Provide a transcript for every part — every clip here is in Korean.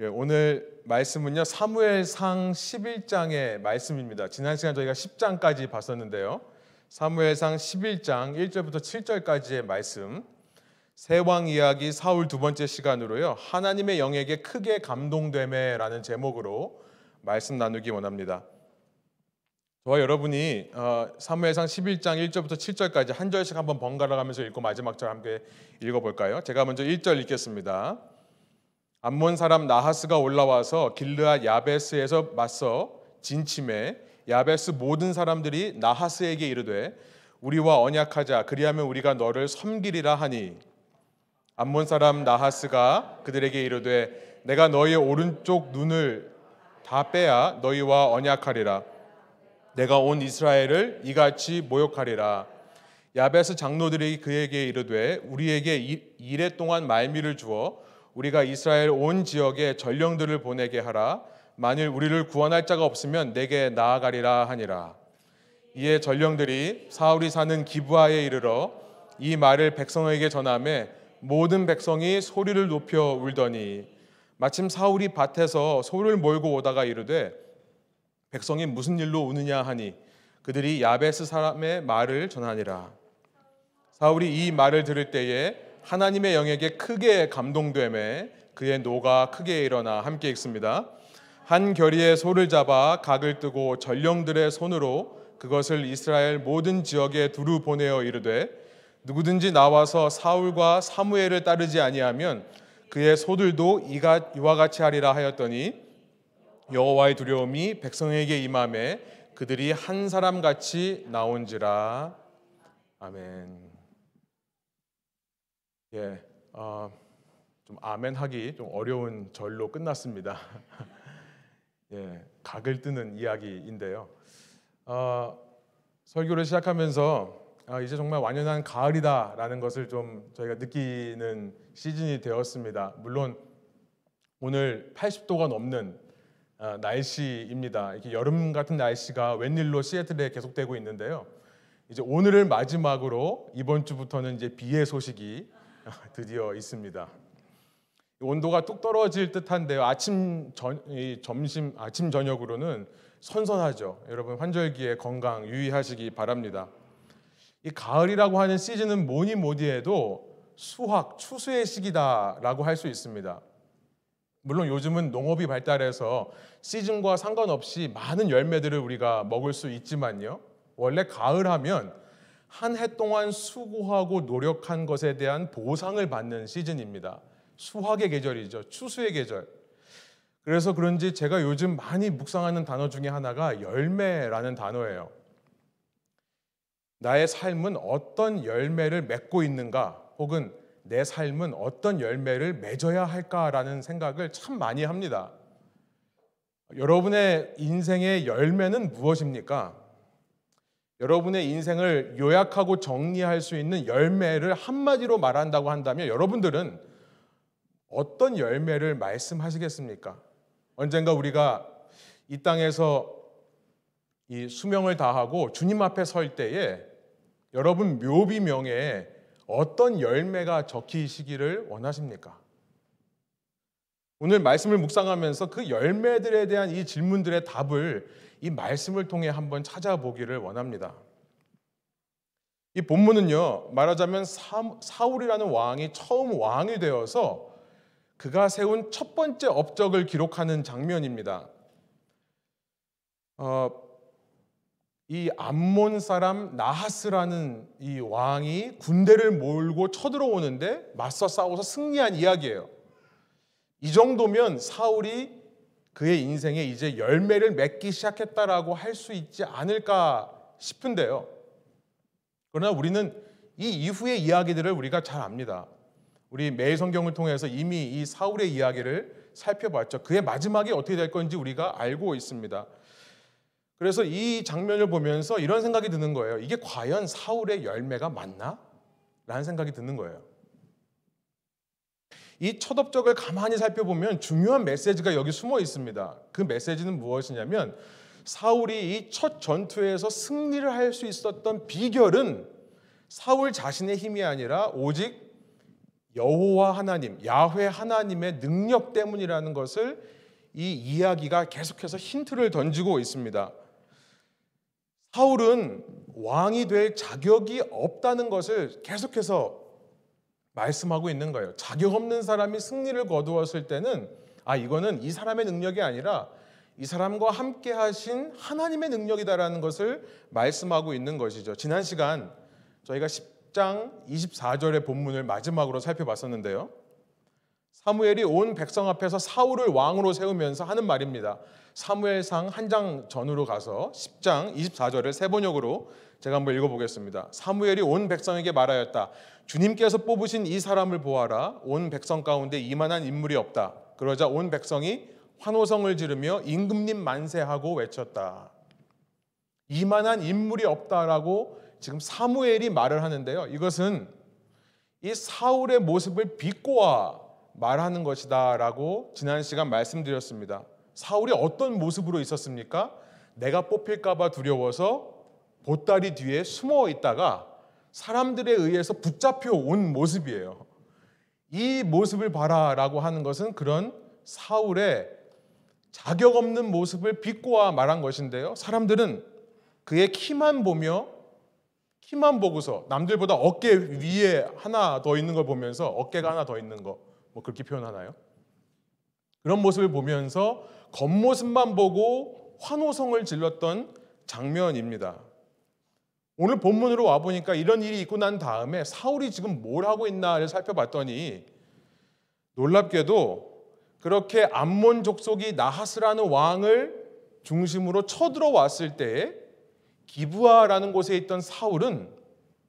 예, 오늘 말씀은요 사무엘상 11장의 말씀입니다. 지난 시간 저희가 10장까지 봤었는데요. 사무엘상 11장 1절부터 7절까지의 말씀. 세왕 이야기 사울 두 번째 시간으로요. 하나님의 영에게 크게 감동됨에라는 제목으로 말씀 나누기 원합니다. 저와 여러분이 어, 사무엘상 11장 1절부터 7절까지 한 절씩 한번 번갈아 가면서 읽고 마지막 절 함께 읽어 볼까요? 제가 먼저 1절 읽겠습니다. 암몬 사람 나하스가 올라와서 길르앗 야베스에서 맞서 진침해 야베스 모든 사람들이 나하스에게 이르되 우리와 언약하자. 그리하면 우리가 너를 섬기리라 하니. 암몬 사람 나하스가 그들에게 이르되 내가 너희의 오른쪽 눈을 다 빼야 너희와 언약하리라. 내가 온 이스라엘을 이같이 모욕하리라. 야베스 장로들이 그에게 이르되 우리에게 이래 동안 말미를 주어 우리가 이스라엘 온 지역에 전령들을 보내게 하라. 만일 우리를 구원할 자가 없으면 내게 나아가리라 하니라. 이에 전령들이 사울이 사는 기부하에 이르러 이 말을 백성에게 전함에 모든 백성이 소리를 높여 울더니 마침 사울이 밭에서 소를 몰고 오다가 이르되 백성이 무슨 일로 우느냐 하니 그들이 야베스 사람의 말을 전하니라. 사울이 이 말을 들을 때에 하나님의 영에게 크게 감동됨에 그의 노가 크게 일어나 함께 읽습니다. 한 결의의 소를 잡아 각을 뜨고 전령들의 손으로 그것을 이스라엘 모든 지역에 두루 보내어 이르되 누구든지 나와서 사울과 사무엘을 따르지 아니하면 그의 소들도 이가 이와 같이 하리라 하였더니 여호와의 두려움이 백성에게 임함에 그들이 한 사람 같이 나온지라 아멘. 예, 어, 좀 아멘하기 좀 어려운 절로 끝났습니다. 예, 각을 뜨는 이야기인데요. 어, 설교를 시작하면서 아, 이제 정말 완연한 가을이다라는 것을 좀 저희가 느끼는 시즌이 되었습니다. 물론 오늘 80도가 넘는 아, 날씨입니다. 이렇게 여름 같은 날씨가 웬일로 시애틀에 계속되고 있는데요. 이제 오늘을 마지막으로 이번 주부터는 이제 비의 소식이 드디어 있습니다. 온도가 뚝 떨어질 듯한데요. 아침 전, 점심 아침 저녁으로는 선선하죠. 여러분 환절기에 건강 유의하시기 바랍니다. 이 가을이라고 하는 시즌은 뭐니 뭐니 해도 수확 추수의 시기다라고 할 수 있습니다. 물론 요즘은 농업이 발달해서 시즌과 상관없이 많은 열매들을 우리가 먹을 수 있지만요. 원래 가을 하면 한 해 동안 수고하고 노력한 것에 대한 보상을 받는 시즌입니다. 수확의 계절이죠. 추수의 계절. 그래서 그런지 제가 요즘 많이 묵상하는 단어 중에 하나가 열매라는 단어예요. 나의 삶은 어떤 열매를 맺고 있는가 혹은 내 삶은 어떤 열매를 맺어야 할까라는 생각을 참 많이 합니다. 여러분의 인생의 열매는 무엇입니까? 여러분의 인생을 요약하고 정리할 수 있는 열매를 한마디로 말한다고 한다면 여러분들은 어떤 열매를 말씀하시겠습니까? 언젠가 우리가 이 땅에서 이 수명을 다하고 주님 앞에 설 때에 여러분 묘비명에 어떤 열매가 적히시기를 원하십니까? 오늘 말씀을 묵상하면서 그 열매들에 대한 이 질문들의 답을 이 말씀을 통해 한번 찾아보기를 원합니다. 이 본문은요, 말하자면 사울이라는 왕이 처음 왕이 되어서 그가 세운 첫 번째 업적을 기록하는 장면입니다. 어, 이 암몬 사람 나하스라는 이 왕이 군대를 몰고 쳐들어오는데 맞서 싸워서 승리한 이야기예요. 이 정도면 사울이 그의 인생에 이제 열매를 맺기 시작했다라고 할 수 있지 않을까 싶은데요. 그러나 우리는 이 이후의 이야기들을 우리가 잘 압니다. 우리 매일 성경을 통해서 이미 이 사울의 이야기를 살펴봤죠. 그의 마지막이 어떻게 될 건지 우리가 알고 있습니다. 그래서 이 장면을 보면서 이런 생각이 드는 거예요. 이게 과연 사울의 열매가 맞나? 라는 생각이 드는 거예요. 이첫 업적을 가만히 살펴보면 중요한 메시지가 여기 숨어 있습니다. 그 메시지는 무엇이냐면 사울이 이 첫 전투에서 승리를 할 수 있었던 비결은 사울 자신의 힘이 아니라 오직 여호와 하나님, 야훼 하나님의 능력 때문이라는 것을 이 이야기가 계속해서 힌트를 던지고 있습니다. 사울은 왕이 될 자격이 없다는 것을 계속해서 말씀하고 있는 거예요. 자격 없는 사람이 승리를 거두었을 때는 아 이거는 이 사람의 능력이 아니라 이 사람과 함께 하신 하나님의 능력이다라는 것을 말씀하고 있는 것이죠. 지난 시간 저희가 10장 24절의 본문을 마지막으로 살펴봤었는데요. 사무엘이 온 백성 앞에서 사울을 왕으로 세우면서 하는 말입니다. 사무엘상 한 장 전으로 가서 10장 24절을 세 번역으로 제가 한번 읽어보겠습니다. 사무엘이 온 백성에게 말하였다. 주님께서 뽑으신 이 사람을 보아라. 온 백성 가운데 이만한 인물이 없다. 그러자 온 백성이 환호성을 지르며 임금님 만세하고 외쳤다. 이만한 인물이 없다라고 지금 사무엘이 말을 하는데요. 이것은 이 사울의 모습을 비꼬아 말하는 것이다라고 지난 시간 말씀드렸습니다. 사울이 어떤 모습으로 있었습니까? 내가 뽑힐까봐 두려워서 보따리 뒤에 숨어 있다가 사람들에 의해서 붙잡혀 온 모습이에요. 이 모습을 봐라라고 하는 것은 그런 사울의 자격 없는 모습을 비꼬아 말한 것인데요. 사람들은 그의 키만 보며 키만 보고서 남들보다 어깨 위에 하나 더 있는 걸 보면서 어깨가 하나 더 있는 거 뭐 그렇게 표현하나요? 그런 모습을 보면서 겉모습만 보고 환호성을 질렀던 장면입니다. 오늘 본문으로 와 보니까 이런 일이 있고 난 다음에 사울이 지금 뭘 하고 있나를 살펴봤더니 놀랍게도 그렇게 암몬 족속이 나하스라는 왕을 중심으로 쳐들어왔을 때에 기부아라는 곳에 있던 사울은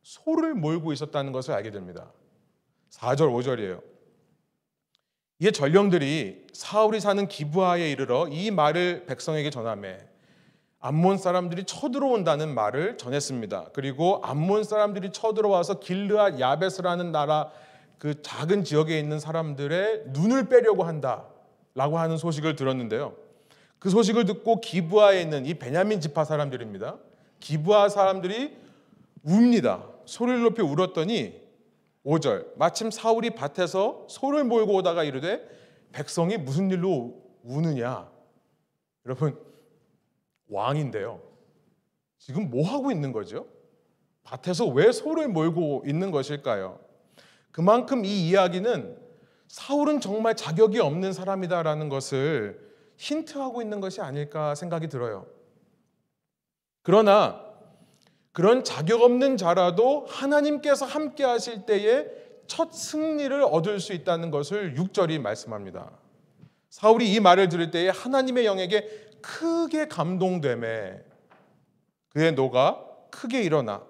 소를 몰고 있었다는 것을 알게 됩니다. 4절 5절이에요. 이에 전령들이 사울이 사는 기부아에 이르러 이 말을 백성에게 전하매 암몬 사람들이 쳐들어온다는 말을 전했습니다. 그리고 암몬 사람들이 쳐들어와서 길르앗 야베스라는 나라 그 작은 지역에 있는 사람들의 눈을 빼려고 한다라고 하는 소식을 들었는데요. 그 소식을 듣고 기부아에 있는 이 베냐민 지파 사람들입니다. 기부아 사람들이 웁니다. 소리를 높여 울었더니 5절 마침 사울이 밭에서 소를 몰고 오다가 이르되 백성이 무슨 일로 우느냐 여러분 왕인데요 지금 뭐 하고 있는 거죠? 밭에서 왜 소를 몰고 있는 것일까요? 그만큼 이 이야기는 사울은 정말 자격이 없는 사람이다라는 것을 힌트하고 있는 것이 아닐까 생각이 들어요. 그러나 그런 자격 없는 자라도 하나님께서 함께 하실 때에 첫 승리를 얻을 수 있다는 것을 6절이 말씀합니다. 사울이 이 말을 들을 때에 하나님의 영에게 크게 감동됨에 그의 노가 크게 일어나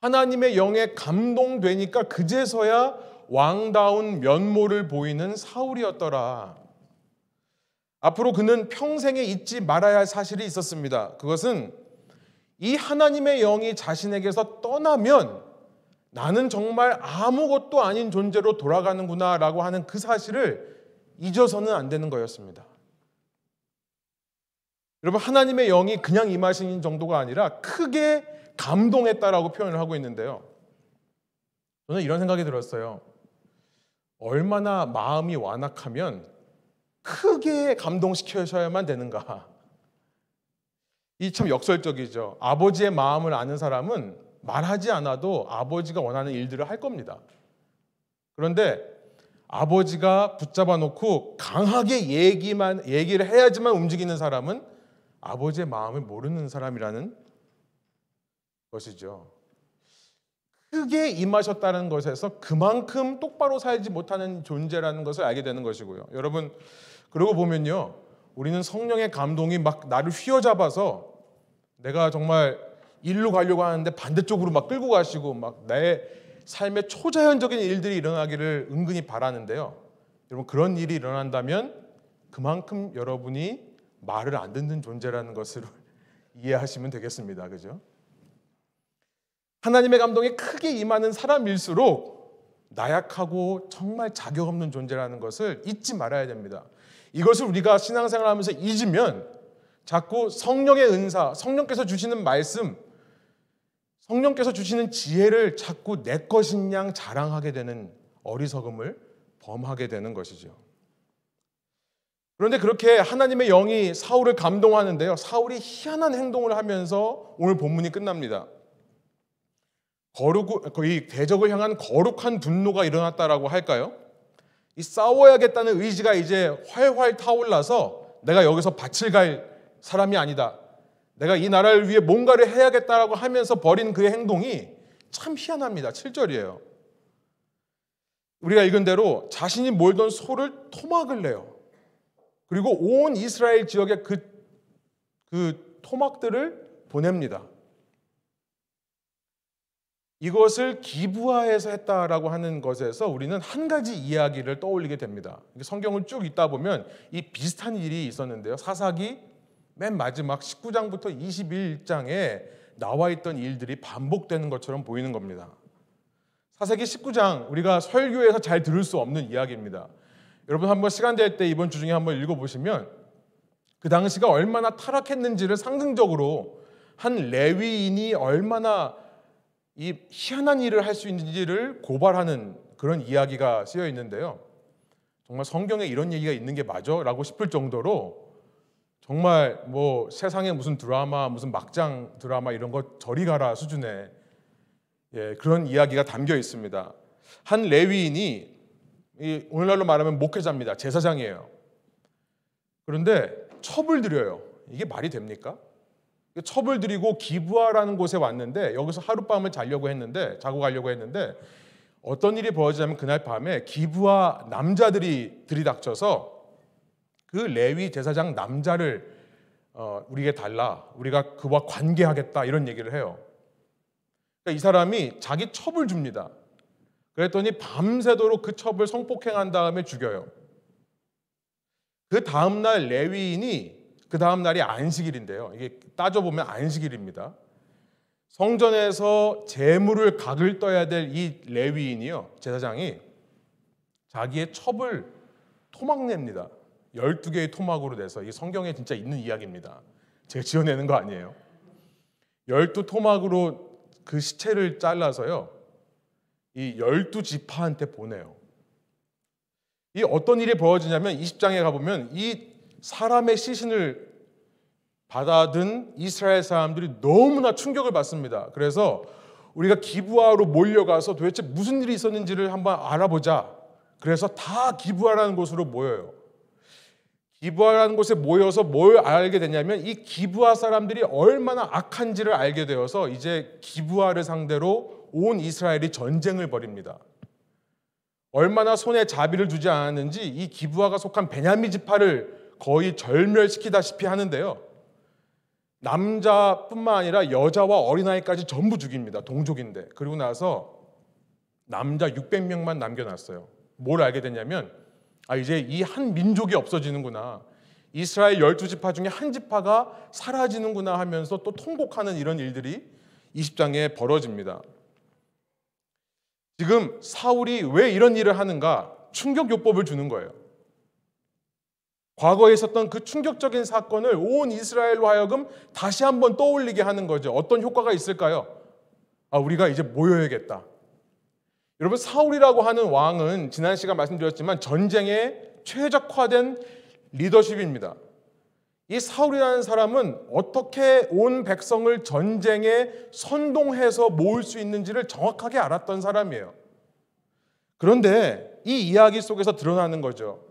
하나님의 영에 감동되니까 그제서야 왕다운 면모를 보이는 사울이었더라. 앞으로 그는 평생에 잊지 말아야 할 사실이 있었습니다. 그것은 이 하나님의 영이 자신에게서 떠나면 나는 정말 아무것도 아닌 존재로 돌아가는구나라고 하는 그 사실을 잊어서는 안 되는 거였습니다. 여러분 하나님의 영이 그냥 임하신 정도가 아니라 크게 감동했다라고 표현을 하고 있는데요. 저는 이런 생각이 들었어요. 얼마나 마음이 완악하면 크게 감동시켜셔야만 되는가. 이 참 역설적이죠. 아버지의 마음을 아는 사람은 말하지 않아도 아버지가 원하는 일들을 할 겁니다. 그런데 아버지가 붙잡아 놓고 강하게 얘기만 얘기를 해야지만 움직이는 사람은 아버지의 마음을 모르는 사람이라는 것이죠. 크게 임하셨다는 것에서 그만큼 똑바로 살지 못하는 존재라는 것을 알게 되는 것이고요. 여러분, 그러고 보면요. 우리는 성령의 감동이 막 나를 휘어잡아서 내가 정말 일로 가려고 하는데 반대쪽으로 막 끌고 가시고 막 내 삶의 초자연적인 일들이 일어나기를 은근히 바라는데요. 여러분, 그런 일이 일어난다면 그만큼 여러분이 말을 안 듣는 존재라는 것을 이해하시면 되겠습니다. 그죠? 하나님의 감동이 크게 임하는 사람일수록 나약하고 정말 자격 없는 존재라는 것을 잊지 말아야 됩니다. 이것을 우리가 신앙생활 하면서 잊으면 자꾸 성령의 은사, 성령께서 주시는 말씀, 성령께서 주시는 지혜를 자꾸 내 것인 양 자랑하게 되는 어리석음을 범하게 되는 것이죠. 그런데 그렇게 하나님의 영이 사울을 감동하는데요. 사울이 희한한 행동을 하면서 오늘 본문이 끝납니다. 거룩, 이 대적을 향한 거룩한 분노가 일어났다라고 할까요? 이 싸워야겠다는 의지가 이제 활활 타올라서 내가 여기서 밭을 갈 사람이 아니다. 내가 이 나라를 위해 뭔가를 해야겠다라고 하면서 벌인 그의 행동이 참 희한합니다. 7절이에요. 우리가 읽은 대로 자신이 몰던 소를 토막을 내요. 그리고 온 이스라엘 지역에 그, 그 토막들을 보냅니다. 이것을 기부화해서 했다라고 하는 것에서 우리는 한 가지 이야기를 떠올리게 됩니다. 성경을 쭉 읽다 보면 이 비슷한 일이 있었는데요. 사사기 맨 마지막 19장부터 21장에 나와 있던 일들이 반복되는 것처럼 보이는 겁니다. 사사기 19장 우리가 설교에서 잘 들을 수 없는 이야기입니다. 여러분 한번 시간 될 때 이번 주 중에 한번 읽어보시면 그 당시가 얼마나 타락했는지를 상징적으로 한 레위인이 얼마나 이 희한한 일을 할 수 있는지를 고발하는 그런 이야기가 쓰여 있는데요. 정말 성경에 이런 얘기가 있는 게 맞아? 라고 싶을 정도로 정말 뭐 세상에 무슨 드라마, 무슨 막장 드라마 이런 거 저리 가라 수준의 예, 그런 이야기가 담겨 있습니다. 한 레위인이 오늘날로 말하면 목회자입니다. 제사장이에요. 그런데 첩을 들여요. 이게 말이 됩니까? 첩을 들이고 기부하라는 곳에 왔는데 여기서 하룻밤을 자려고 했는데 자고 가려고 했는데 어떤 일이 벌어지냐면 그날 밤에 기부하 남자들이 들이닥쳐서 그 레위 제사장 남자를 어, 우리에게 달라 우리가 그와 관계하겠다 이런 얘기를 해요. 그러니까 이 사람이 자기 첩을 줍니다. 그랬더니 밤새도록 그 첩을 성폭행한 다음에 죽여요. 그 다음 날 레위인이 그 다음 날이 안식일인데요. 이게 따져보면 안식일입니다. 성전에서 재물을 각을 떠야 될 이 레위인이요. 제사장이 자기의 첩을 토막냅니다. 12개의 토막으로 돼서 이 성경에 진짜 있는 이야기입니다. 제가 지어내는 거 아니에요. 12 토막으로 그 시체를 잘라서요. 이 12지파한테 보내요. 이 어떤 일이 벌어지냐면 20장에 가보면 이 사람의 시신을 받아든 이스라엘 사람들이 너무나 충격을 받습니다. 그래서 우리가 기부하러 몰려가서 도대체 무슨 일이 있었는지를 한번 알아보자. 그래서 다 기부하라는 곳으로 모여요. 기부하라는 곳에 모여서 뭘 알게 되냐면 이 기부하 사람들이 얼마나 악한지를 알게 되어서 이제 기부하를 상대로 온 이스라엘이 전쟁을 벌입니다. 얼마나 손에 자비를 두지 않았는지 이 기부하가 속한 베냐민 지파를 거의 절멸시키다시피 하는데요. 남자뿐만 아니라 여자와 어린아이까지 전부 죽입니다. 동족인데. 그리고 나서 남자 600명만 남겨놨어요. 뭘 알게 됐냐면 아 이제 이 한 민족이 없어지는구나. 이스라엘 12지파 중에 한 지파가 사라지는구나 하면서 또 통곡하는 이런 일들이 20장에 벌어집니다. 지금 사울이 왜 이런 일을 하는가? 충격 요법을 주는 거예요. 과거에 있었던 그 충격적인 사건을 온 이스라엘로 하여금 다시 한번 떠올리게 하는 거죠. 어떤 효과가 있을까요? 아, 우리가 이제 모여야겠다. 여러분, 사울이라고 하는 왕은 지난 시간 말씀드렸지만 전쟁에 최적화된 리더십입니다. 이 사울이라는 사람은 어떻게 온 백성을 전쟁에 선동해서 모을 수 있는지를 정확하게 알았던 사람이에요. 그런데 이 이야기 속에서 드러나는 거죠.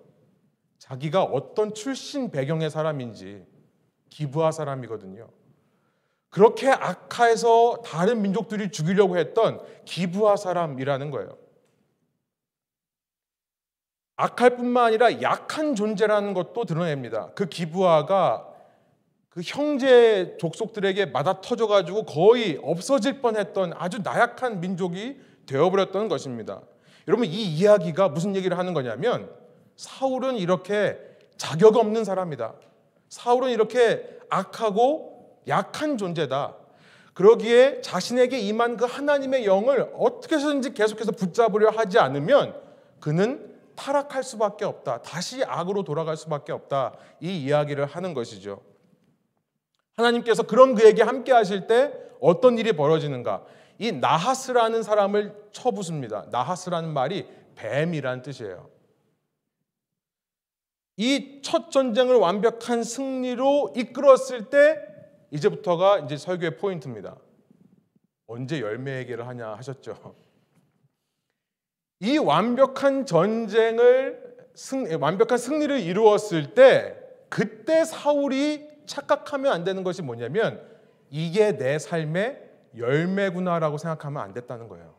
자기가 어떤 출신 배경의 사람인지 기부하 사람이거든요. 그렇게 악화해서 다른 민족들이 죽이려고 했던 기부하 사람이라는 거예요. 악할 뿐만 아니라 약한 존재라는 것도 드러냅니다. 그 기부하가 그 형제 족속들에게 맞아 터져가지고 거의 없어질 뻔했던 아주 나약한 민족이 되어버렸던 것입니다. 여러분 이 이야기가 무슨 얘기를 하는 거냐면 사울은 이렇게 자격 없는 사람이다. 사울은 이렇게 악하고 약한 존재다. 그러기에 자신에게 임한 그 하나님의 영을 어떻게 해서든지 계속해서 붙잡으려 하지 않으면 그는 타락할 수밖에 없다. 다시 악으로 돌아갈 수밖에 없다. 이 이야기를 하는 것이죠. 하나님께서 그런 그에게 함께 하실 때 어떤 일이 벌어지는가? 이 나하스라는 사람을 쳐붓습니다. 나하스라는 말이 뱀이란 뜻이에요. 이 첫 전쟁을 완벽한 승리로 이끌었을 때 이제부터가 이제 설교의 포인트입니다. 언제 열매 얘기를 하냐 하셨죠. 이 완벽한 전쟁을 승, 완벽한 승리를 이루었을 때 그때 사울이 착각하면 안 되는 것이 뭐냐면 이게 내 삶의 열매구나라고 생각하면 안 됐다는 거예요.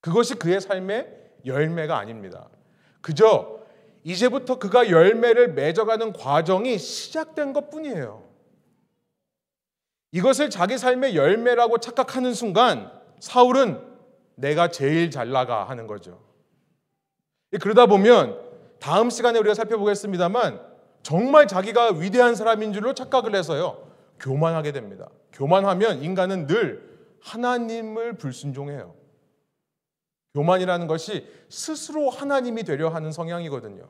그것이 그의 삶의 열매가 아닙니다. 그저 이제부터 그가 열매를 맺어가는 과정이 시작된 것 뿐이에요. 이것을 자기 삶의 열매라고 착각하는 순간 사울은 내가 제일 잘 나가 하는 거죠. 그러다 보면 다음 시간에 우리가 살펴보겠습니다만 정말 자기가 위대한 사람인 줄로 착각을 해서요. 교만하게 됩니다. 교만하면 인간은 늘 하나님을 불순종해요. 교만이라는 것이 스스로 하나님이 되려 하는 성향이거든요.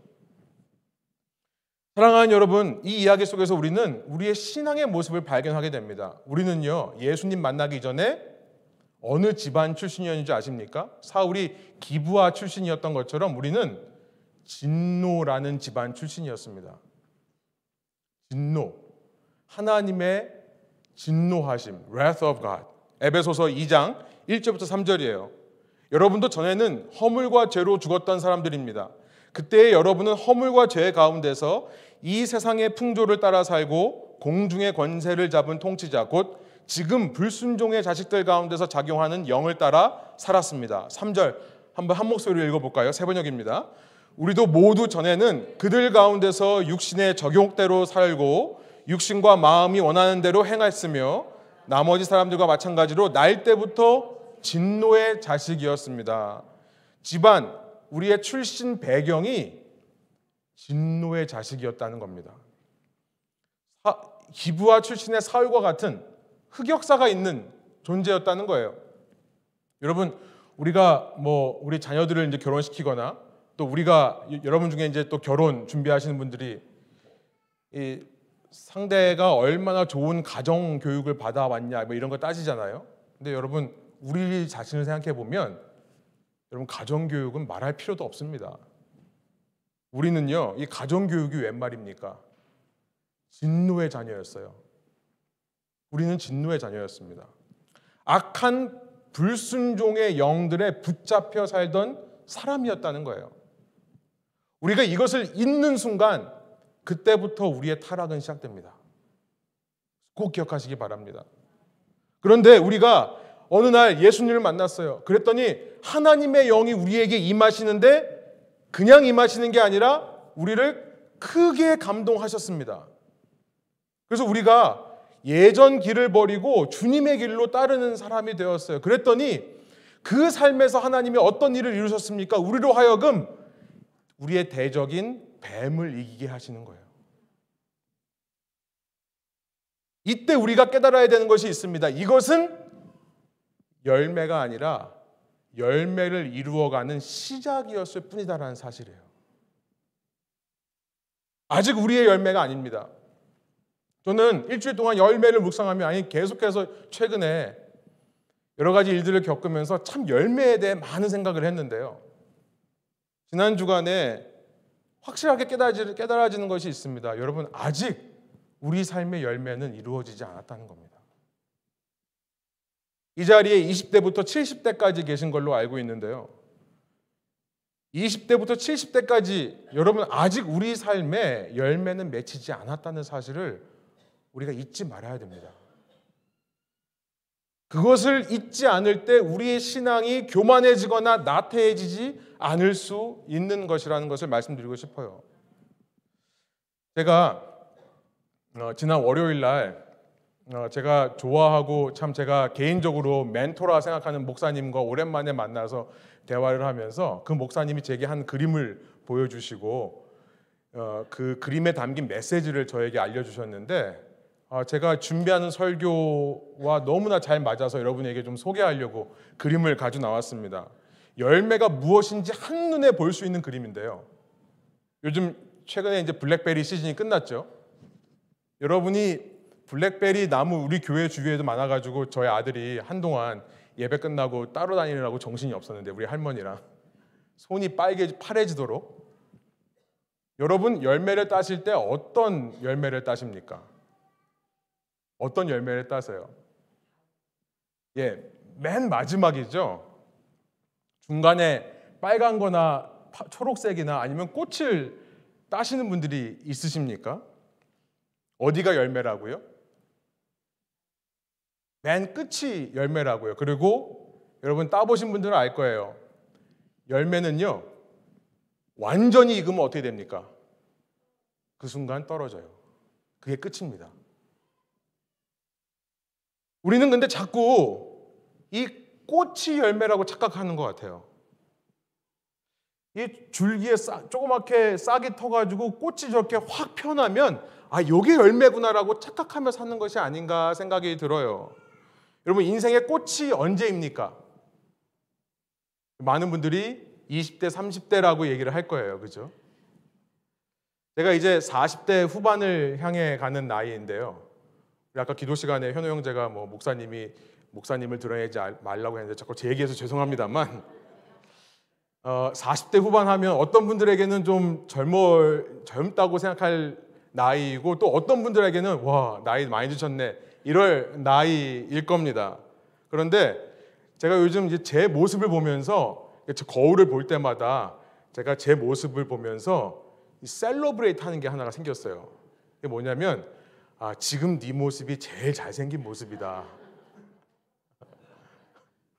사랑하는 여러분, 이 이야기 속에서 우리는 우리의 신앙의 모습을 발견하게 됩니다. 우리는요, 예수님 만나기 전에 어느 집안 출신이었는지 아십니까? 사울이 기부아 출신이었던 것처럼 우리는 진노라는 집안 출신이었습니다. 진노. 하나님의 진노하심, wrath of God. 에베소서 2장 1절부터 3절이에요. 여러분도 전에는 허물과 죄로 죽었던 사람들입니다. 그때 여러분은 허물과 죄 가운데서 이 세상의 풍조를 따라 살고 공중의 권세를 잡은 통치자 곧 지금 불순종의 자식들 가운데서 작용하는 영을 따라 살았습니다. 3절 한번 한 목소리로 읽어볼까요? 세 번역입니다. 우리도 모두 전에는 그들 가운데서 육신의 적용대로 살고 육신과 마음이 원하는 대로 행했으며 나머지 사람들과 마찬가지로 날 때부터 진노의 자식이었습니다. 집안, 우리의 출신 배경이 진노의 자식이었다는 겁니다. 기부와 출신의 사울과 같은 흑역사가 있는 존재였다는 거예요. 여러분, 우리가 뭐 우리 자녀들을 이제 결혼시키거나 또 우리가 여러분 중에 이제 또 결혼 준비하시는 분들이 이 상대가 얼마나 좋은 가정 교육을 받아왔냐 뭐 이런 거 따지잖아요. 근데 여러분 우리 자신을 생각해 보면 여러분 가정 교육은 말할 필요도 없습니다. 우리는요 이 가정 교육이 웬 말입니까? 진노의 자녀였어요. 우리는 진노의 자녀였습니다. 악한 불순종의 영들에 붙잡혀 살던 사람이었다는 거예요. 우리가 이것을 잊는 순간 그때부터 우리의 타락은 시작됩니다. 꼭 기억하시기 바랍니다. 그런데 우리가 어느 날 예수님을 만났어요. 그랬더니 하나님의 영이 우리에게 임하시는데 그냥 임하시는 게 아니라 우리를 크게 감동하셨습니다. 그래서 우리가 예전 길을 버리고 주님의 길로 따르는 사람이 되었어요. 그랬더니 그 삶에서 하나님이 어떤 일을 이루셨습니까? 우리로 하여금 우리의 대적인 뱀을 이기게 하시는 거예요. 이때 우리가 깨달아야 되는 것이 있습니다. 이것은 열매가 아니라 열매를 이루어가는 시작이었을 뿐이다라는 사실이에요. 아직 우리의 열매가 아닙니다. 저는 일주일 동안 열매를 묵상하며 아니 계속해서 최근에 여러 가지 일들을 겪으면서 참 열매에 대해 많은 생각을 했는데요. 지난 주간에 확실하게 깨달아지는 것이 있습니다. 여러분 아직 우리 삶의 열매는 이루어지지 않았다는 겁니다. 이 자리에 20대부터 70대까지 계신 걸로 알고 있는데요. 20대부터 70대까지 여러분 아직 우리 삶에 열매는 맺히지 않았다는 사실을 우리가 잊지 말아야 됩니다. 그것을 잊지 않을 때 우리의 신앙이 교만해지거나 나태해지지 않을 수 있는 것이라는 것을 말씀드리고 싶어요. 제가 어, 지난 월요일 날 어, 제가 좋아하고 참 제가 개인적으로 멘토라 생각하는 목사님과 오랜만에 만나서 대화를 하면서 그 목사님이 제게 한 그림을 보여주시고 어, 그 그림에 담긴 메시지를 저에게 알려주셨는데 아, 제가 준비하는 설교와 너무나 잘 맞아서 여러분에게 좀 소개하려고 그림을 가져 나왔습니다. 열매가 무엇인지 한눈에 볼 수 있는 그림인데요. 요즘 최근에 이제 블랙베리 시즌이 끝났죠. 여러분이 블랙베리 나무 우리 교회 주위에도 많아가지고 저희 아들이 한동안 예배 끝나고 따로 다니느라고 정신이 없었는데 우리 할머니랑 손이 빨개 파래지도록 여러분 열매를 따실 때 어떤 열매를 따십니까? 어떤 열매를 따세요? 예, 맨 마지막이죠. 중간에 빨간 거나 초록색이나 아니면 꽃을 따시는 분들이 있으십니까? 어디가 열매라고요? 맨 끝이 열매라고요. 그리고 여러분 따보신 분들은 알 거예요. 열매는요, 완전히 익으면 어떻게 됩니까? 그 순간 떨어져요. 그게 끝입니다. 우리는 근데 자꾸 이 꽃이 열매라고 착각하는 것 같아요. 이 줄기에 싸, 조그맣게 싹이 터가지고 꽃이 저렇게 확 펴나면 아, 요게 열매구나라고 착각하며 사는 것이 아닌가 생각이 들어요. 여러분, 인생의 꽃이 언제입니까? 많은 분들이 20대, 30대라고 얘기를 할 거예요. 그죠? 제가 이제 40대 후반을 향해 가는 나이인데요. 아까 기도 시간에 현우 형제가 뭐 목사님이 목사님을 드러내지 말라고 했는데 자꾸 제 얘기해서 죄송합니다만 어, 40대 후반 하면 어떤 분들에게는 좀 젊어 젊다고 생각할 나이이고 또 어떤 분들에게는 와 나이 많이 드셨네 이럴 나이일 겁니다. 그런데 제가 요즘 이제 제 모습을 보면서 거울을 볼 때마다 제가 제 모습을 보면서 셀러브레이트 하는 게 하나가 생겼어요. 이게 뭐냐면 아, 지금 네 모습이 제일 잘생긴 모습이다.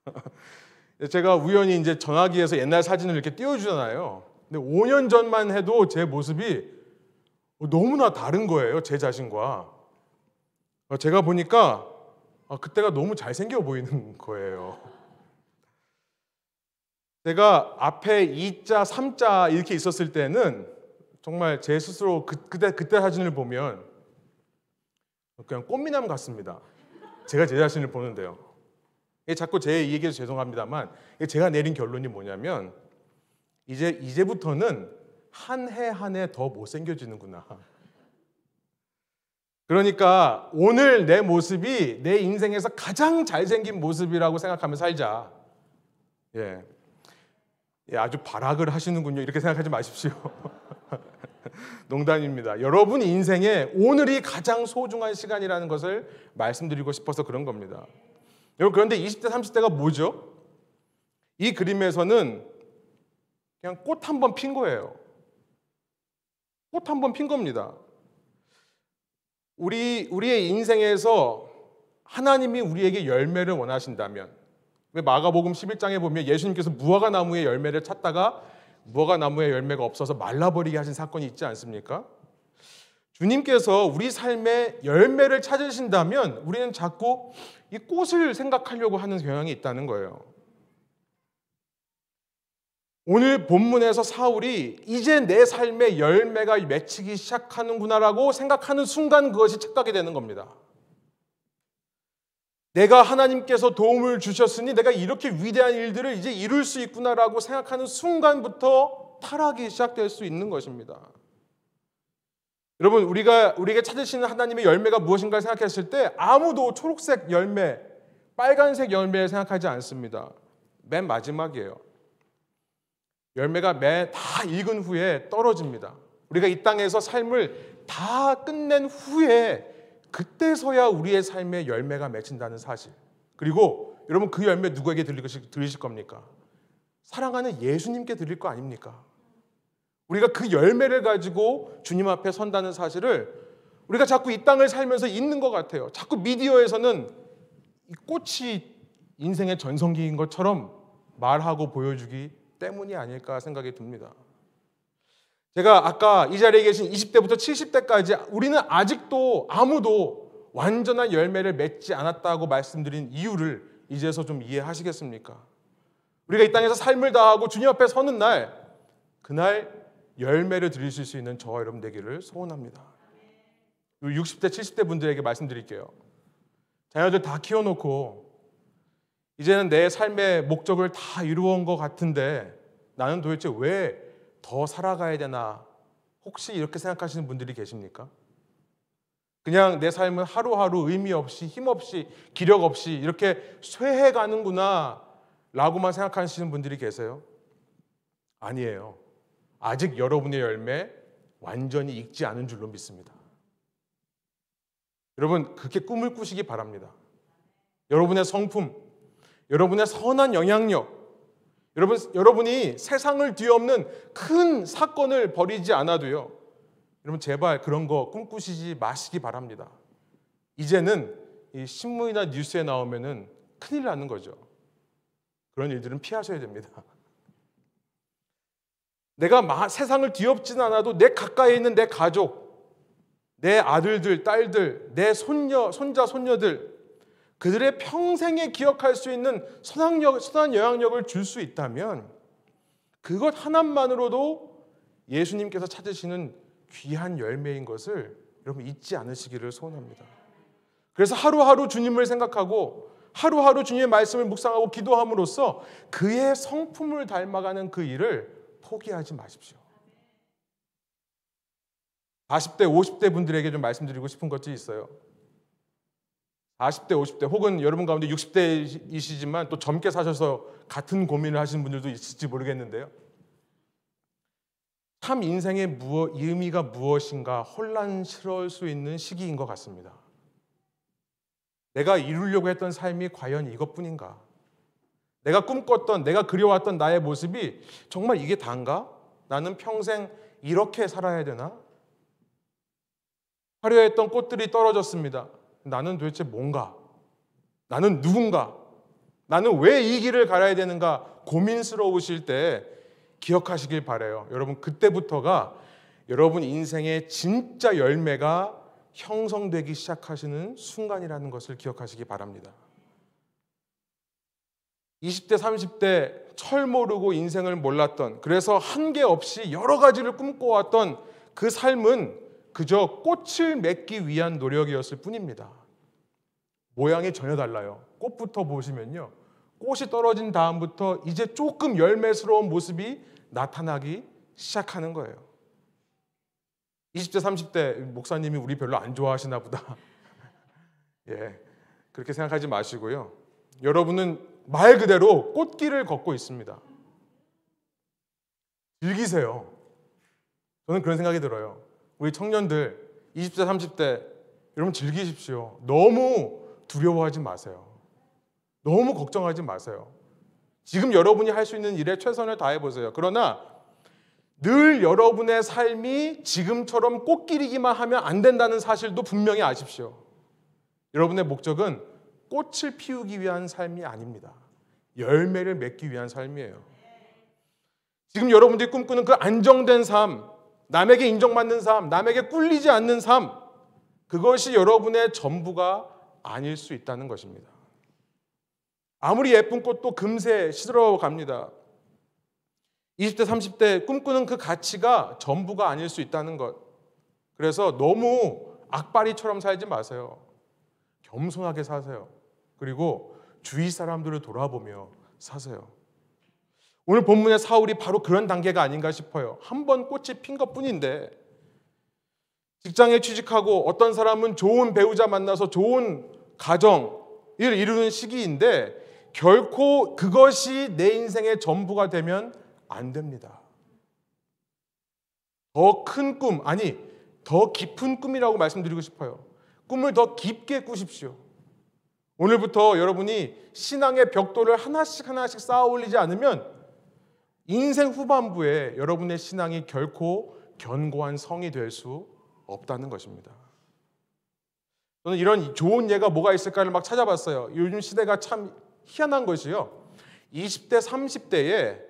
제가 우연히 이제 전화기에서 옛날 사진을 이렇게 띄워주잖아요. 근데 5년 전만 해도 제 모습이 너무나 다른 거예요. 제 자신과. 제가 보니까 아, 그때가 너무 잘생겨 보이는 거예요. 제가 앞에 2자, 3자 이렇게 있었을 때는 정말 제 스스로 그, 그때 그때 사진을 보면 그냥 꽃미남 같습니다. 제가 제 자신을 보는데요. 자꾸 제 얘기해서 죄송합니다만 제가 내린 결론이 뭐냐면 이제 이제부터는 한 해 한 해 더 못생겨지는구나. 그러니까 오늘 내 모습이 내 인생에서 가장 잘생긴 모습이라고 생각하며 살자. 예. 예, 아주 발악을 하시는군요. 이렇게 생각하지 마십시오. 농담입니다. 여러분 인생에 오늘이 가장 소중한 시간이라는 것을 말씀드리고 싶어서 그런 겁니다. 여러분 그런데 20대 30대가 뭐죠? 이 그림에서는 그냥 꽃 한 번 핀 거예요. 꽃 한 번 핀 겁니다. 우리 우리의 인생에서 하나님이 우리에게 열매를 원하신다면 왜 마가복음 11장에 보면 예수님께서 무화과 나무의 열매를 찾다가 무화과 나무의 열매가 없어서 말라버리게 하신 사건이 있지 않습니까? 주님께서 우리 삶의 열매를 찾으신다면 우리는 자꾸 이 꽃을 생각하려고 하는 경향이 있다는 거예요. 오늘 본문에서 사울이 이제 내 삶의 열매가 맺히기 시작하는구나라고 생각하는 순간 그것이 착각이 되는 겁니다. 내가 하나님께서 도움을 주셨으니 내가 이렇게 위대한 일들을 이제 이룰 수 있구나라고 생각하는 순간부터 타락이 시작될 수 있는 것입니다. 여러분 우리가 우리에게 찾으시는 하나님의 열매가 무엇인가 생각했을 때 아무도 초록색 열매, 빨간색 열매 생각하지 않습니다. 맨 마지막이에요. 열매가 맨다 익은 후에 떨어집니다. 우리가 이 땅에서 삶을 다 끝낸 후에 그때서야 우리의 삶의 열매가 맺힌다는 사실. 그리고 여러분 그 열매 누구에게 들리실 겁니까? 사랑하는 예수님께 드릴 거 아닙니까? 우리가 그 열매를 가지고 주님 앞에 선다는 사실을 우리가 자꾸 이 땅을 살면서 잊는 것 같아요. 자꾸 미디어에서는 이 꽃이 인생의 전성기인 것처럼 말하고 보여주기 때문이 아닐까 생각이 듭니다. 제가 아까 이 자리에 계신 20대부터 70대까지 우리는 아직도 아무도 완전한 열매를 맺지 않았다고 말씀드린 이유를 이제서 좀 이해하시겠습니까? 우리가 이 땅에서 삶을 다하고 주님 앞에 서는 날, 그날 열매를 드리실 수 있는 저와 여러분 되기를 소원합니다. 60대, 70대 분들에게 말씀드릴게요. 자녀들 다 키워놓고 이제는 내 삶의 목적을 다 이루어온 것 같은데 나는 도대체 왜 더 살아가야 되나 혹시 이렇게 생각하시는 분들이 계십니까? 그냥 내 삶은 하루하루 의미 없이 힘 없이 기력 없이 이렇게 쇠해 가는구나 라고만 생각하시는 분들이 계세요. 아니에요. 아직 여러분의 열매 완전히 익지 않은 줄로 믿습니다. 여러분, 그렇게 꿈을 꾸시기 바랍니다. 여러분의 성품, 여러분의 선한 영향력, 여러분, 여러분이 세상을 뒤엎는 큰 사건을 벌이지 않아도요. 여러분, 제발 그런 거 꿈꾸시지 마시기 바랍니다. 이제는 이 신문이나 뉴스에 나오면은 큰일 나는 거죠. 그런 일들은 피하셔야 됩니다. 내가 세상을 뒤엎지는 않아도 내 가까이 있는 내 가족, 내 아들들, 딸들, 내 손녀, 손자, 손녀들, 그들의 평생에 기억할 수 있는 선악력, 선한 영향력을 줄 수 있다면 그것 하나만으로도 예수님께서 찾으시는 귀한 열매인 것을 여러분 잊지 않으시기를 소원합니다. 그래서 하루하루 주님을 생각하고 하루하루 주님의 말씀을 묵상하고 기도함으로써 그의 성품을 닮아가는 그 일을 포기하지 마십시오. 40대, 50대 분들에게 좀 말씀드리고 싶은 것이 있어요. 40대, 50대 혹은 여러분 가운데 60대이시지만 또 젊게 사셔서 같은 고민을 하시는 분들도 있을지 모르겠는데요. 참 인생의 무엇, 의미가 무엇인가 혼란스러울 수 있는 시기인 것 같습니다. 내가 이루려고 했던 삶이 과연 이것뿐인가? 내가 꿈꿨던, 내가 그려왔던 나의 모습이 정말 이게 단가? 나는 평생 이렇게 살아야 되나? 화려했던 꽃들이 떨어졌습니다. 나는 도대체 뭔가? 나는 누군가? 나는 왜 이 길을 가야 되는가? 고민스러우실 때 기억하시길 바래요. 여러분 그때부터가 여러분 인생의 진짜 열매가 형성되기 시작하시는 순간이라는 것을 기억하시기 바랍니다. 20대, 30대 철 모르고 인생을 몰랐던 그래서 한계 없이 여러 가지를 꿈꿔왔던 그 삶은 그저 꽃을 맺기 위한 노력이었을 뿐입니다. 모양이 전혀 달라요. 꽃부터 보시면요. 꽃이 떨어진 다음부터 이제 조금 열매스러운 모습이 나타나기 시작하는 거예요. 20대, 30대 목사님이 우리 별로 안 좋아하시나 보다. 예. 그렇게 생각하지 마시고요. 여러분은 말 그대로 꽃길을 걷고 있습니다. 즐기세요. 저는 그런 생각이 들어요. 우리 청년들 20대, 30대 여러분 즐기십시오. 너무 두려워하지 마세요. 너무 걱정하지 마세요. 지금 여러분이 할 수 있는 일에 최선을 다해 보세요. 그러나 늘 여러분의 삶이 지금처럼 꽃길이기만 하면 안 된다는 사실도 분명히 아십시오. 여러분의 목적은 꽃을 피우기 위한 삶이 아닙니다. 열매를 맺기 위한 삶이에요. 지금 여러분들이 꿈꾸는 그 안정된 삶, 남에게 인정받는 삶, 남에게 꿀리지 않는 삶, 그것이 여러분의 전부가 아닐 수 있다는 것입니다. 아무리 예쁜 꽃도 금세 시들어 갑니다. 20대, 30대 꿈꾸는 그 가치가 전부가 아닐 수 있다는 것. 그래서 너무 악바리처럼 살지 마세요. 겸손하게 사세요. 그리고 주위 사람들을 돌아보며 사세요. 오늘 본문의 사울이 바로 그런 단계가 아닌가 싶어요. 한 번 꽃이 핀 것 뿐인데 직장에 취직하고 어떤 사람은 좋은 배우자 만나서 좋은 가정을 이루는 시기인데 결코 그것이 내 인생의 전부가 되면 안 됩니다. 더 큰 꿈, 아니, 더 깊은 꿈이라고 말씀드리고 싶어요. 꿈을 더 깊게 꾸십시오. 오늘부터 여러분이 신앙의 벽돌을 하나씩 하나씩 쌓아 올리지 않으면 인생 후반부에 여러분의 신앙이 결코 견고한 성이 될 수 없다는 것입니다. 저는 이런 좋은 예가 뭐가 있을까를 막 찾아봤어요. 요즘 시대가 참 희한한 것이요. 20대, 30대에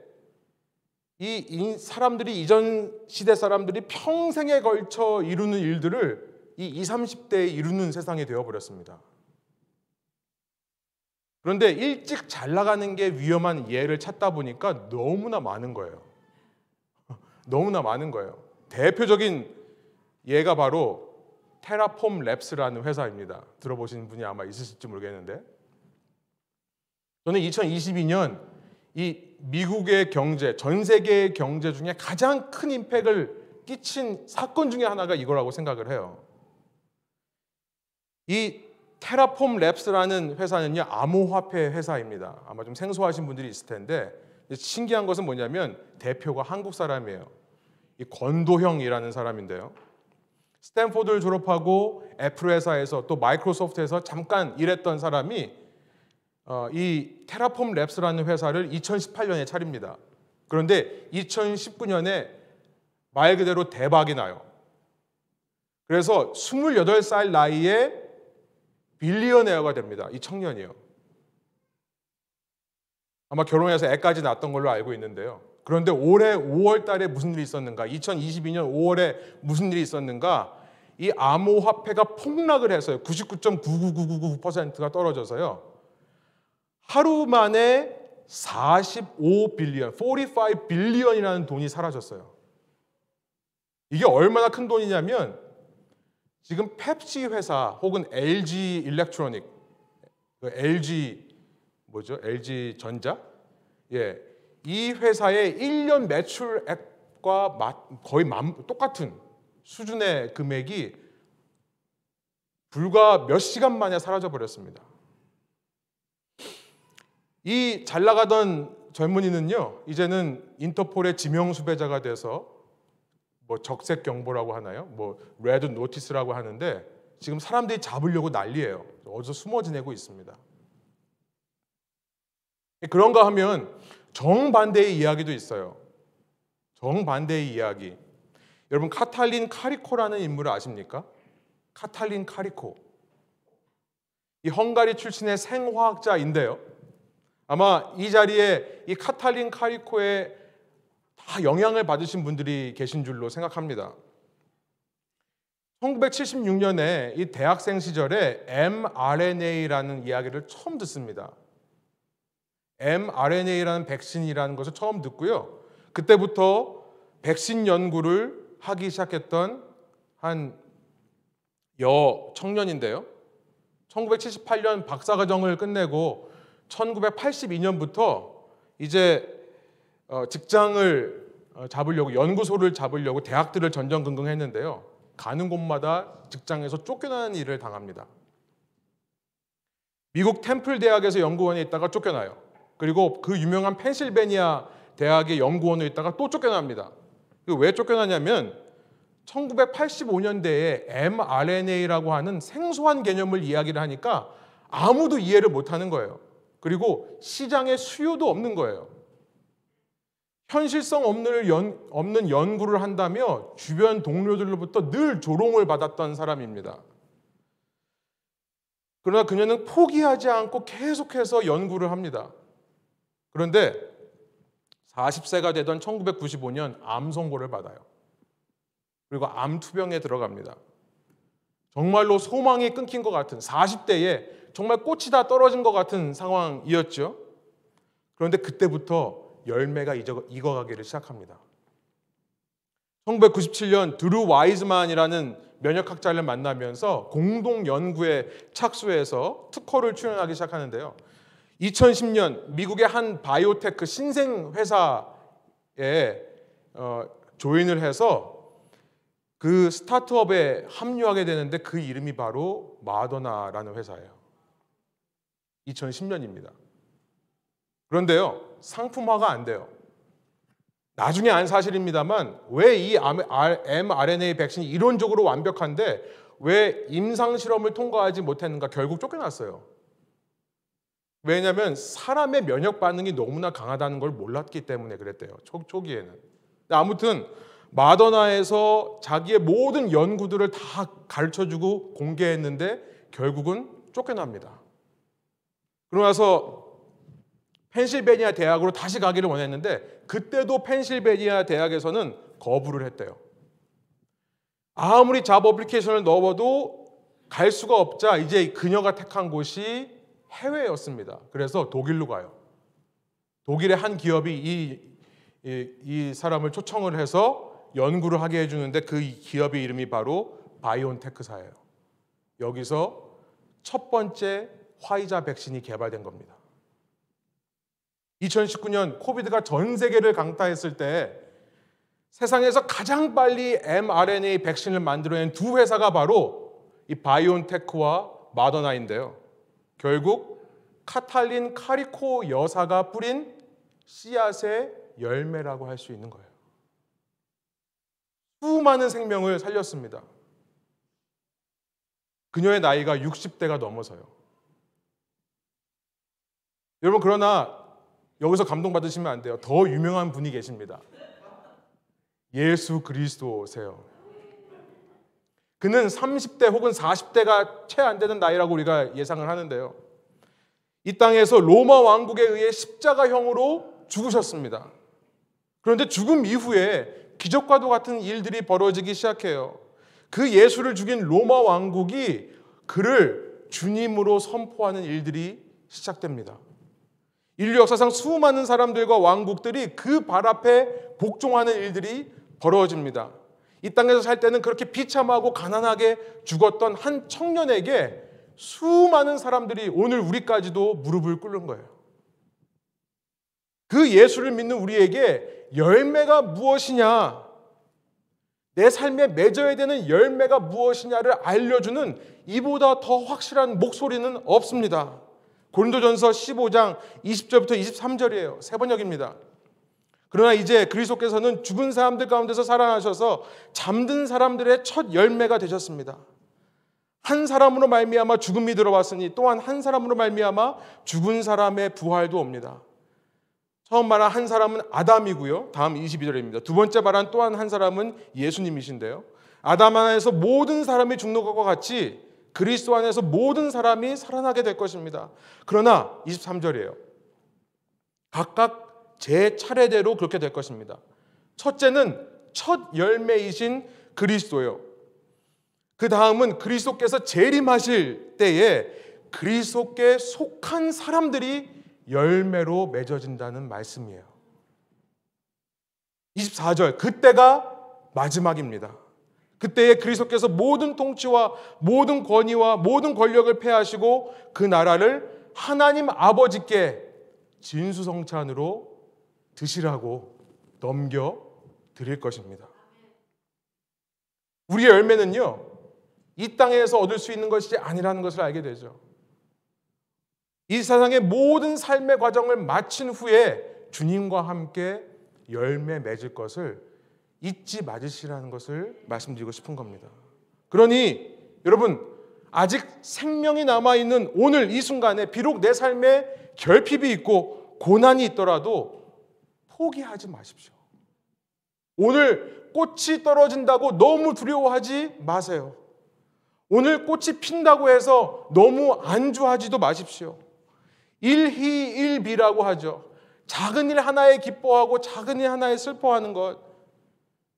이 사람들이 이전 시대 사람들이 평생에 걸쳐 이루는 일들을 이 20, 30대에 이루는 세상이 되어 버렸습니다. 그런데 일찍 잘 나가는 게 위험한 예를 찾다 보니까 너무나 많은 거예요. 너무나 많은 거예요. 대표적인 예가 바로 테라폼 랩스라는 회사입니다. 들어보신 분이 아마 있으실지 모르겠는데 저는 2022년 이 미국의 경제, 전 세계의 경제 중에 가장 큰 impact을 끼친 사건 중에 하나가 이거라고 생각을 해요. 이 테라폼 랩스라는 회사는요 암호화폐 회사입니다. 아마 좀 생소하신 분들이 있을 텐데 신기한 것은 뭐냐면 대표가 한국 사람이에요. 이 권도형이라는 사람인데요. 스탠포드를 졸업하고 애플 회사에서 또 마이크로소프트에서 잠깐 일했던 사람이 어, 이 테라폼 랩스라는 회사를 2018년에 차립니다. 그런데 2019년에 말 그대로 대박이 나요. 그래서 28살 나이에 빌리언에어가 됩니다. 이 청년이요. 아마 결혼해서 애까지 낳았던 걸로 알고 있는데요. 그런데 올해 5월 달에 무슨 일이 있었는가? 2022년 5월에 무슨 일이 있었는가? 이 암호화폐가 폭락을 해서요. 99.99999%가 떨어져서요. 하루 만에 45 billion, 45 billion이라는 돈이 사라졌어요. 이게 얼마나 큰 돈이냐면 지금 펩시 회사 혹은 LG Electronic, LG 그 뭐죠? LG 전자? 예. 이 회사의 1년 매출액과 거의 똑같은 수준의 금액이 불과 몇 시간 만에 사라져 버렸습니다. 이 잘 나가던 젊은이는요, 이제는 인터폴의 지명 수배자가 돼서 뭐 적색 경보라고 하나요? 뭐 red notice라고 하는데 지금 사람들이 잡으려고 난리예요. 어디서 숨어 지내고 있습니다. 그런가 하면 정반대의 이야기도 있어요. 정반대의 이야기. 여러분 카탈린 카리코라는 인물을 아십니까? 카탈린 카리코. 이 헝가리 출신의 생화학자인데요. 아마 이 자리에 이 카탈린 카리코의 다 영향을 받으신 분들이 계신 줄로 생각합니다. 1976년에 이 대학생 시절에 mRNA라는 이야기를 처음 듣습니다. mRNA라는 백신이라는 것을 처음 듣고요. 그때부터 백신 연구를 하기 시작했던 한 여 청년인데요. 1978년 박사과정을 끝내고 1982년부터 이제 어, 직장을 어, 잡으려고 연구소를 잡으려고 대학들을 전전긍긍했는데요. 가는 곳마다 직장에서 쫓겨나는 일을 당합니다. 미국 템플 대학에서 연구원에 있다가 쫓겨나요. 그리고 그 유명한 펜실베니아 대학의 연구원에 있다가 또 쫓겨납니다. 왜 쫓겨나냐면 1985년대에 mRNA라고 하는 생소한 개념을 이야기를 하니까 아무도 이해를 못하는 거예요. 그리고 시장에 수요도 없는 거예요. 현실성 없는, 연, 없는 연구를 한다며 주변 동료들로부터 늘 조롱을 받았던 사람입니다. 그러나 그녀는 포기하지 않고 계속해서 연구를 합니다. 그런데 40세가 되던 1995년 암 선고를 받아요. 그리고 암 투병에 들어갑니다. 정말로 소망이 끊긴 것 같은 40대에 정말 꽃이 다 떨어진 것 같은 상황이었죠. 그런데 그때부터 열매가 익어가기를 시작합니다. 1997년 드루 와이즈만이라는 면역학자를 만나면서 공동 연구에 착수해서 특허를 출연하기 시작하는데요. 2010년 미국의 한 바이오테크 신생 회사에 어, 조인을 해서 그 스타트업에 합류하게 되는데 그 이름이 바로 마더나라는 회사예요. 2010년입니다. 그런데요, 상품화가 안 돼요. 나중에 안 사실입니다만 왜 이 mRNA 백신이 이론적으로 완벽한데 왜 임상 실험을 통과하지 못했는가 결국 쫓겨났어요. 왜냐하면 사람의 면역 반응이 너무나 강하다는 걸 몰랐기 때문에 그랬대요. 초, 초기에는. 아무튼 마더나에서 자기의 모든 연구들을 다 가르쳐주고 공개했는데 결국은 쫓겨납니다. 그러고 나서 펜실베니아 대학으로 다시 가기를 원했는데 그때도 펜실베니아 대학에서는 거부를 했대요. 아무리 잡 어플리케이션을 넣어도 갈 수가 없자 이제 그녀가 택한 곳이 해외였습니다. 그래서 독일로 가요. 독일의 한 기업이 이, 이, 이 사람을 초청을 해서 연구를 하게 해주는데 그 기업의 이름이 바로 바이온테크사예요. 여기서 첫 번째 화이자 백신이 개발된 겁니다. 2019년 코비드가 전 세계를 강타했을 때 세상에서 가장 빨리 mRNA 백신을 만들어낸 두 회사가 바로 이 바이온테크와 마더나인데요. 결국 카탈린 카리코 여사가 뿌린 씨앗의 열매라고 할 수 있는 거예요. 수많은 생명을 살렸습니다. 그녀의 나이가 60대가 넘어서요. 여러분 그러나 여기서 감동받으시면 안 돼요. 더 유명한 분이 계십니다. 예수 그리스도세요. 그는 30대 혹은 40대가 채 안 되는 나이라고 우리가 예상을 하는데요. 이 땅에서 로마 왕국에 의해 십자가형으로 죽으셨습니다. 그런데 죽음 이후에 기적과도 같은 일들이 벌어지기 시작해요. 그 예수를 죽인 로마 왕국이 그를 주님으로 선포하는 일들이 시작됩니다. 인류 역사상 수많은 사람들과 왕국들이 그 발 앞에 복종하는 일들이 벌어집니다. 이 땅에서 살 때는 그렇게 비참하고 가난하게 죽었던 한 청년에게 수많은 사람들이 오늘 우리까지도 무릎을 꿇는 거예요. 그 예수를 믿는 우리에게 열매가 무엇이냐, 내 삶에 맺어야 되는 열매가 무엇이냐를 알려주는 이보다 더 확실한 목소리는 없습니다. 고린도전서 15장 20절부터 23절이에요. 세 번역입니다. 그러나 이제 그리스도께서는 죽은 사람들 가운데서 살아나셔서 잠든 사람들의 첫 열매가 되셨습니다. 한 사람으로 말미암아 죽음이 들어왔으니 또한 한 사람으로 말미암아 죽은 사람의 부활도 옵니다. 처음 말한 한 사람은 아담이고요. 다음 22절입니다. 두 번째 말한 또한 한 사람은 예수님이신데요. 아담 안에서 모든 사람이 죽는 것과 같이 그리스도 안에서 모든 사람이 살아나게 될 것입니다. 그러나 23절이에요. 각각 제 차례대로 그렇게 될 것입니다. 첫째는 첫 열매이신 그리스도요. 그 다음은 그리스도께서 재림하실 때에 그리스도께 속한 사람들이 열매로 맺어진다는 말씀이에요. 24절 그때가 마지막입니다. 그때에 그리스도께서 모든 통치와 모든 권위와 모든 권력을 패하시고 그 나라를 하나님 아버지께 진수성찬으로 드시라고 넘겨 드릴 것입니다. 우리의 열매는요, 이 땅에서 얻을 수 있는 것이 아니라는 것을 알게 되죠. 이 세상의 모든 삶의 과정을 마친 후에 주님과 함께 열매 맺을 것을 잊지 마으시라는 것을 말씀드리고 싶은 겁니다. 그러니 여러분 아직 생명이 남아 있는 오늘 이 순간에 비록 내 삶에 결핍이 있고 고난이 있더라도 포기하지 마십시오. 오늘 꽃이 떨어진다고 너무 두려워하지 마세요. 오늘 꽃이 핀다고 해서 너무 안주하지도 마십시오. 일희일비라고 하죠. 작은 일 하나에 기뻐하고 작은 일 하나에 슬퍼하는 것.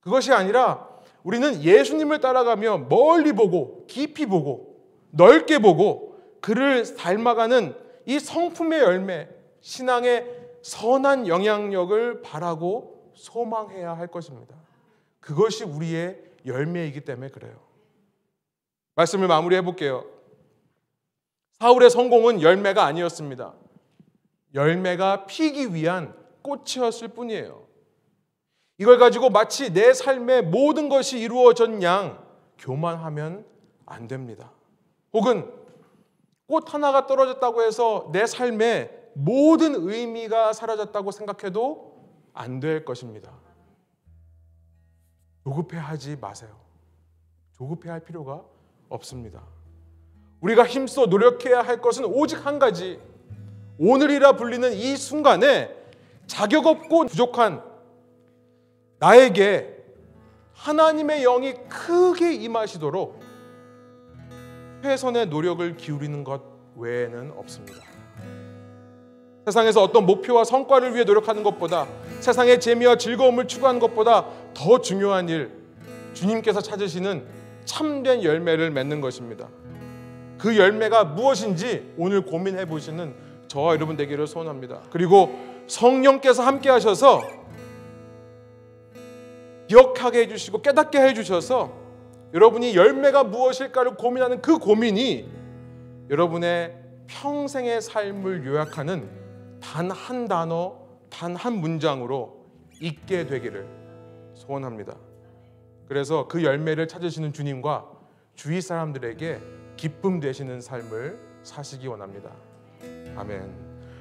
그것이 아니라 우리는 예수님을 따라가며 멀리 보고 깊이 보고 넓게 보고 그를 닮아가는 이 성품의 열매, 신앙의 선한 영향력을 바라고 소망해야 할 것입니다. 그것이 우리의 열매이기 때문에 그래요. 말씀을 마무리해 볼게요. 사울의 성공은 열매가 아니었습니다. 열매가 피기 위한 꽃이었을 뿐이에요. 이걸 가지고 마치 내 삶의 모든 것이 이루어졌 양 교만하면 안 됩니다. 혹은 꽃 하나가 떨어졌다고 해서 내 삶의 모든 의미가 사라졌다고 생각해도 안 될 것입니다. 조급해 하지 마세요. 조급해 할 필요가 없습니다. 우리가 힘써 노력해야 할 것은 오직 한 가지. 오늘이라 불리는 이 순간에 자격 없고 부족한 나에게 하나님의 영이 크게 임하시도록 최선의 노력을 기울이는 것 외에는 없습니다. 세상에서 어떤 목표와 성과를 위해 노력하는 것보다 세상의 재미와 즐거움을 추구하는 것보다 더 중요한 일, 주님께서 찾으시는 참된 열매를 맺는 것입니다. 그 열매가 무엇인지 오늘 고민해 보시는 저와 여러분 되기를 소원합니다. 그리고 성령께서 함께 하셔서 기억하게 해주시고 깨닫게 해주셔서 여러분이 열매가 무엇일까를 고민하는 그 고민이 여러분의 평생의 삶을 요약하는 단 한 단어, 단 한 문장으로 있게 되기를 소원합니다. 그래서 그 열매를 찾으시는 주님과 주위 사람들에게 기쁨 되시는 삶을 사시기 원합니다. 아멘.